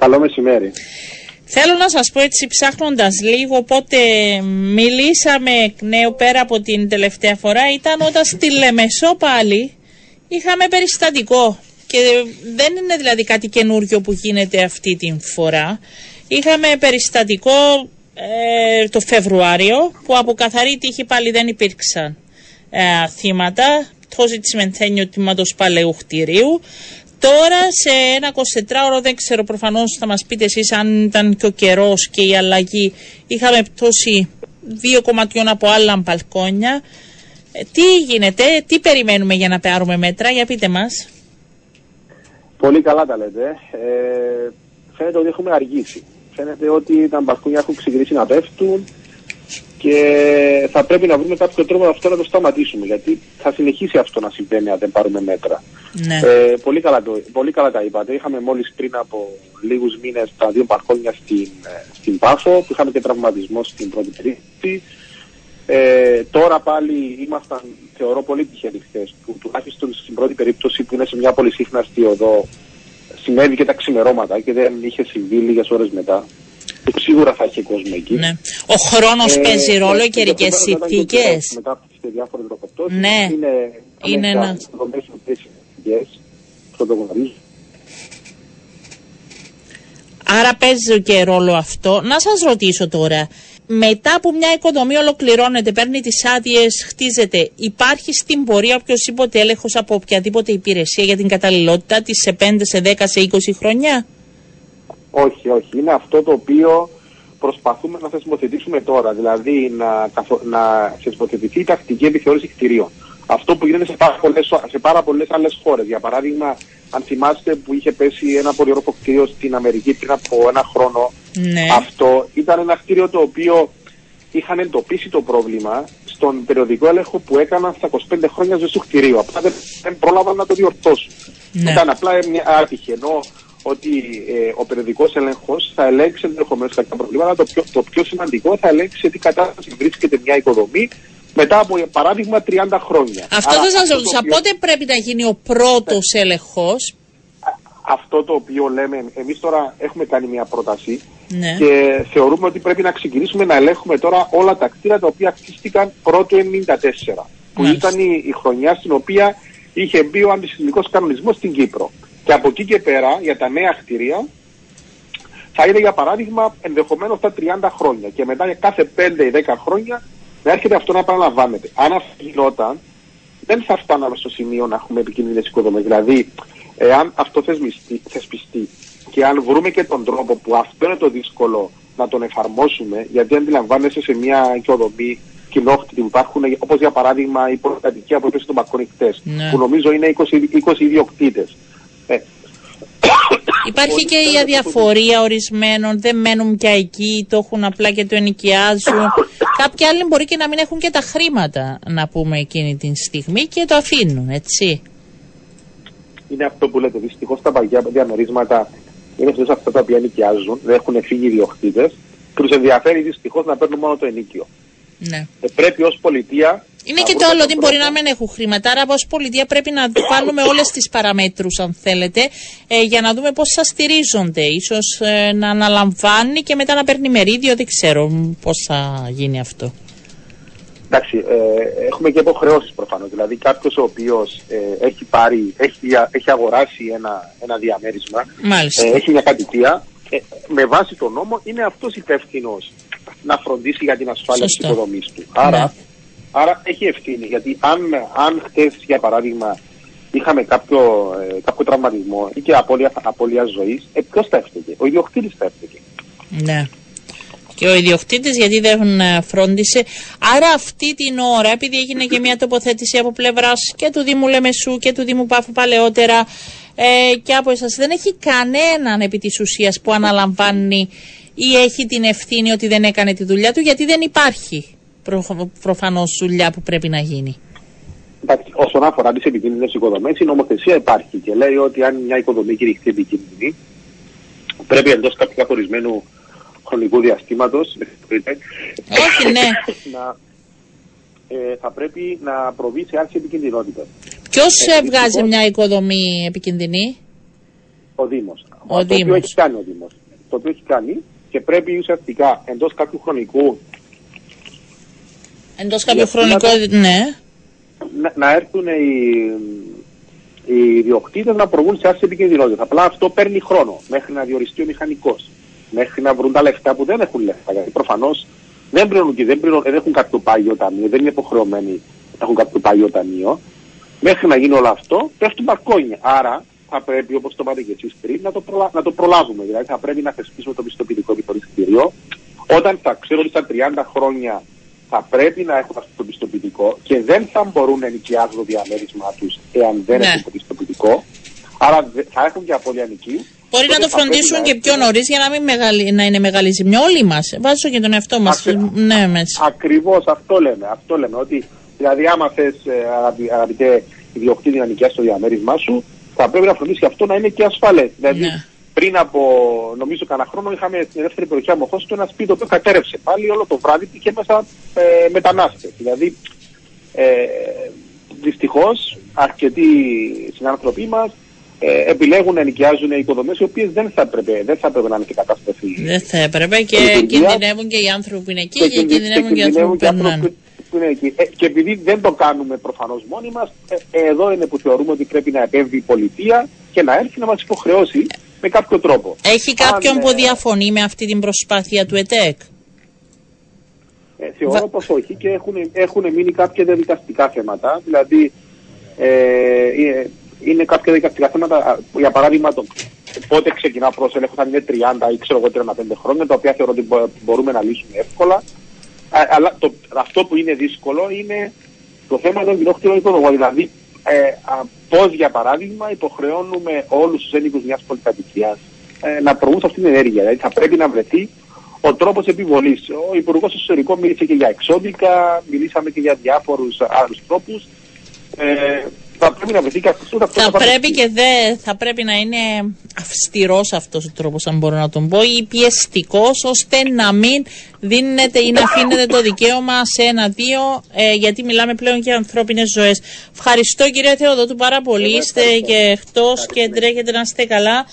Καλό μεσημέρι. Θέλω να σας πω έτσι ψάχνοντας λίγο πότε μιλήσαμε εκ νέου πέρα από την τελευταία φορά ήταν όταν στη Λεμεσό πάλι είχαμε περιστατικό και δεν είναι δηλαδή κάτι καινούριο που γίνεται αυτή την φορά. Είχαμε περιστατικό ε, το Φεβρουάριο που από καθαρή τύχη πάλι δεν υπήρξαν ε, θύματα πτώση της μενθένιου τμήματος παλαιού κτηρίου. Τώρα σε ένα 24ωρο δεν ξέρω προφανώς θα μας πείτε εσείς αν ήταν και ο καιρός και η αλλαγή είχαμε πτώση δύο κομματιών από άλλα μπαλκόνια. Ε, τι γίνεται, τι περιμένουμε για να πάρουμε μέτρα, για πείτε μας. Πολύ καλά τα λέτε. Ε, φαίνεται ότι έχουμε αργήσει. Φαίνεται ότι τα μπαλκόνια έχουν ξεκινήσει να πέφτουν και θα πρέπει να βρούμε κάποιο τρόπο αυτό να το σταματήσουμε γιατί θα συνεχίσει αυτό να συμβαίνει αν δεν πάρουμε μέτρα. Ναι. Ε, πολύ, καλά το, πολύ καλά τα είπατε. Είχαμε μόλις πριν από λίγους μήνες τα δύο μπαλκόνια στην, ε, στην Πάφο που είχαμε και τραυματισμό στην πρώτη περίπτωση. Ε, τώρα πάλι ήμασταν, θεωρώ, πολύ τυχεροί χθες που τουλάχιστον στην πρώτη περίπτωση που είναι σε μια πολυσύχναστη οδό συνέβη και τα ξημερώματα και δεν είχε συμβεί λίγες ώρες μετά. Σίγουρα θα έχει κόσμο εκεί. Ναι. Ο χρόνος ε, παίζει ρόλο, οι καιρικέ συνθήκε. Μετά από τις διάφορες τροποπτώσει. Ναι. Είναι, είναι ένα. Άρα παίζει και ρόλο αυτό. Να σας ρωτήσω τώρα, μετά που μια οικοδομή ολοκληρώνεται, παίρνει τις άδειες, χτίζεται, υπάρχει στην πορεία οποιοδήποτε έλεγχος από οποιαδήποτε υπηρεσία για την καταλληλότητα της σε 5, σε 10, σε 20 χρόνια; Όχι, όχι. Είναι αυτό το οποίο προσπαθούμε να θεσμοθετήσουμε τώρα. Δηλαδή να, να θεσμοθετηθεί η τακτική επιθεώρηση κτηρίων. Αυτό που γίνεται σε πάρα πολλές, σε πάρα πολλές άλλες χώρες. Για παράδειγμα, αν θυμάστε που είχε πέσει ένα πολυόροφο κτίριο στην Αμερική πριν από ένα χρόνο, ναι. αυτό ήταν ένα κτίριο το οποίο είχαν εντοπίσει το πρόβλημα στον περιοδικό έλεγχο που έκαναν στα 25 χρόνια ζωή του κτηρίου. Απλά δεν, δεν πρόλαβαν να το διορθώσουν. Ναι. Ήταν απλά μια άτυχη. Ενώ ότι ε, ο περιοδικός έλεγχος θα ελέγξει ενδεχομένως κάποια προβλήματα. Το πιο, το πιο σημαντικό θα ελέγξει σε τι κατάσταση βρίσκεται μια οικοδομή μετά από παράδειγμα 30 χρόνια. Αυτό θα σας ρωτούσα. Πότε πρέπει να γίνει ο πρώτος ναι. έλεγχος; Αυτό το οποίο λέμε, εμείς τώρα έχουμε κάνει μια πρόταση ναι. και θεωρούμε ότι πρέπει να ξεκινήσουμε να ελέγχουμε τώρα όλα τα κτίρια τα οποία χτίστηκαν πρώτο 1994. Που ήταν η, η χρονιά στην οποία είχε μπει ο αντισυλλημικός κανονισμός στην Κύπρο. Και από εκεί και πέρα, για τα νέα κτίρια, θα είναι για παράδειγμα ενδεχομένως τα 30 χρόνια και μετά για κάθε 5 ή 10 χρόνια να έρχεται αυτό να επαναλαμβάνεται. Αν αυτό γινόταν, δεν θα φτάναμε στο σημείο να έχουμε επικίνδυνες οικοδομές. Δηλαδή, εάν αυτό θεσμιστεί, θεσπιστεί και αν βρούμε και τον τρόπο που αυτό είναι το δύσκολο να τον εφαρμόσουμε, γιατί αντιλαμβάνεσαι σε μια οικοδομή κοινόχτητη που υπάρχουν, όπως για παράδειγμα η προκατοικία που έπεσε στον Μπακόνι χτες, Ναι. που νομίζω είναι 20, 20 ιδιοκτήτες. Ε, Υπάρχει και η αδιαφορία ορισμένων, δεν μένουν πια εκεί, το έχουν απλά και το ενοικιάζουν. Κάποιοι άλλοι μπορεί και να μην έχουν και τα χρήματα, να πούμε, εκείνη την στιγμή και το αφήνουν, έτσι. είναι αυτό που λέτε. Δυστυχώς τα παγιά διαμερίσματα είναι σε αυτά τα οποία νοικιάζουν, δεν έχουν φύγει οι ιδιοκτήτες και τους ενδιαφέρει δυστυχώς να παίρνουν μόνο το ενίκιο. Ναι. Ε, πρέπει ως πολιτεία. Είναι να και το βρούμε άλλο τον ότι μπορεί τρόπο. να μην έχουν χρήματα. Άρα, ως πολιτεία πρέπει να βάλουμε όλες τις παραμέτρους, αν θέλετε, ε, για να δούμε πώς θα στηρίζονται. σω ε, να αναλαμβάνει και μετά να παίρνει μερίδιο. Δεν ξέρω πώς θα γίνει αυτό. Εντάξει, ε, έχουμε και υποχρεώσεις προφανώς. Δηλαδή, κάποιος ο οποίος ε, έχει, πάρει, έχει, έχει αγοράσει ένα, ένα διαμέρισμα, Μάλιστα. ε, έχει μια κατοικία, ε, με βάση τον νόμο είναι αυτός υπεύθυνος να φροντίσει για την ασφάλεια της Σωστό. υποδομής του. Άρα, Ναι. Άρα έχει ευθύνη. Γιατί αν, αν χτε, για παράδειγμα, είχαμε κάποιο, ε, κάποιο τραυματισμό ή και απώλεια, απώλεια ζωής, ε, ποιος θα έφταιγε. Ο ιδιοκτήτης θα έφταιγε. Ναι. Και ο ιδιοκτήτης γιατί δεν ε, φρόντισε. Άρα αυτή την ώρα, επειδή έγινε και μια τοποθέτηση από πλευράς και του Δήμου Λεμεσού και του Δήμου Πάφου παλαιότερα ε, και από εσάς, δεν έχει κανέναν επί της ουσίας που αναλαμβάνει ή έχει την ευθύνη ότι δεν έκανε τη δουλειά του γιατί δεν υπάρχει προ, προφανώς δουλειά που πρέπει να γίνει. Εντάξει, όσον αφορά τις επικίνδυνες οικοδομές, η νομοθεσία υπάρχει και λέει ότι αν μια οικοδομή κηρυχθεί επικίνδυνη, πρέπει εντός κάποιου καθορισμένου χρονικού διαστήματος Όχι, ναι. να, ε, θα πρέπει να προβεί σε άρση επικινδυνότητας. Ποιος Ε, ε, βγάζει δυστυχώς- μια οικοδομή επικίνδυνη; Ο Δήμος. ο το οποίο Δήμος. έχει κάνει ο Δήμος. Το οποίο έχει κάνει και πρέπει ουσιαστικά εντός κάποιου χρονικού Εντός κάποιο Για χρονικό, ναι. να, να έρθουν οι, οι ιδιοκτήτες να προβούν σε άρση επικίνδυνοτητα. Απλά αυτό παίρνει χρόνο μέχρι να διοριστεί ο μηχανικός. Μέχρι να βρουν τα λεφτά που δεν έχουν λεφτά. Γιατί προφανώς δεν πληρώνουν και δεν, πληρώνουν, δεν έχουν κάποιο πάγιο ταμείο, δεν είναι υποχρεωμένοι να έχουν κάποιο πάγιο ταμείο. Μέχρι να γίνει όλο αυτό πέφτουν μπαρκόνια. Άρα θα πρέπει, όπως το είπατε και εσείς πριν, να το, προλα... να το προλάβουμε. Δηλαδή θα πρέπει να θεσπίσουμε το πιστοποιητικό επιχειρηστήριο. Όταν θα ξέρω ότι στα 30 χρόνια θα πρέπει να έχουν αυτό το πιστοποιητικό και δεν θα μπορούν να ενοικιάζουν το διαμέρισμά τους εάν δεν Ναι. έχουν το πιστοποιητικό. Άρα δε- θα έχουν και απώλεια νοικίου. Μπορεί να Τότε το θα πρέπει φροντίσουν να και πιο έχουμε- νωρίς για να μην μεγάλη, να είναι μεγάλη ζημιά. Όλοι μας. Βάζω και τον εαυτό μας. Ακρι- Ναι, μέσα. Ακριβώς αυτό λέμε. Αυτό λέμε. Ότι δηλαδή άμα θες ε, αγαπη- αγαπητέ ιδιοκτήτη να νοικιάσει το διαμέρισμά σου θα πρέπει να φροντίσεις αυτό να είναι και ασφαλές. Δηλαδή Ναι. Πριν από νομίζω κανένα χρόνο είχαμε στην ελεύθερη περιοχή Αμοχώς το ένα σπίτι το οποίο κατέρευσε πάλι όλο το βράδυ και είχε μέσα ε, μετανάστες. Δηλαδή ε, δυστυχώς αρκετοί συνάνθρωποι μας ε, επιλέγουν να νοικιάζουν οικοδομές οι οποίες δεν θα έπρεπε, δεν θα έπρεπε να είναι σε κατάσταση Δεν θα έπρεπε και λειτουργία. κινδυνεύουν και οι άνθρωποι που είναι εκεί και, κινδυ- κινδυνεύουν και οι άνθρωποι που και άνθρωποι περνάνε. που είναι εκεί. Ε, και επειδή δεν το κάνουμε προφανώς μόνοι μας, ε, ε, εδώ είναι που θεωρούμε ότι πρέπει να επέμβει η πολιτεία και να έρθει να μας υποχρεώσει με κάποιο τρόπο. Έχει κάποιον Αν, που ε, διαφωνεί με αυτή την προσπάθεια του ΕΤΕΚ; Ε, θεωρώ Βα- πως όχι και έχουν, έχουν μείνει κάποια διαδικαστικά θέματα. Δηλαδή, ε, ε, είναι κάποια διαδικαστικά θέματα, α, για παράδειγμα, το πότε ξεκινά ο πρώτος έλεγχος, αν είναι 30 ή ξέρω εγώ 35 χρόνια, τα οποία θεωρώ ότι μπο- μπορούμε να λύσουμε εύκολα. Α, αλλά το, αυτό που είναι δύσκολο είναι το θέμα των κοινόκτηρων οικοδομών. Δηλαδή, ε, α, πώς για παράδειγμα υποχρεώνουμε όλους τους ένοικους μιας πολυκατοικίας ε, να προβούν σε αυτήν την ενέργεια. Δηλαδή θα πρέπει να βρεθεί ο τρόπος επιβολής. Ο Υπουργός Εσωτερικών μίλησε και για εξώδικα, μιλήσαμε και για διάφορους άλλους τρόπους. Ε, θα πρέπει να βρεθεί και αυτός Θα πρέπει και δε, θα πρέπει να είναι αυστηρός αυτός ο τρόπος αν μπορώ να τον πω ή πιεστικός ώστε να μην δίνεται ή να αφήνεται το δικαίωμα σε ένα-δύο ε, γιατί μιλάμε πλέον για ανθρώπινες ζωές. Ευχαριστώ κύριε Θεοδότου πάρα πολύ. Εγώ Είστε ευχαριστώ. και εκτός και Ευχαριστούμε. τρέχετε να είστε καλά.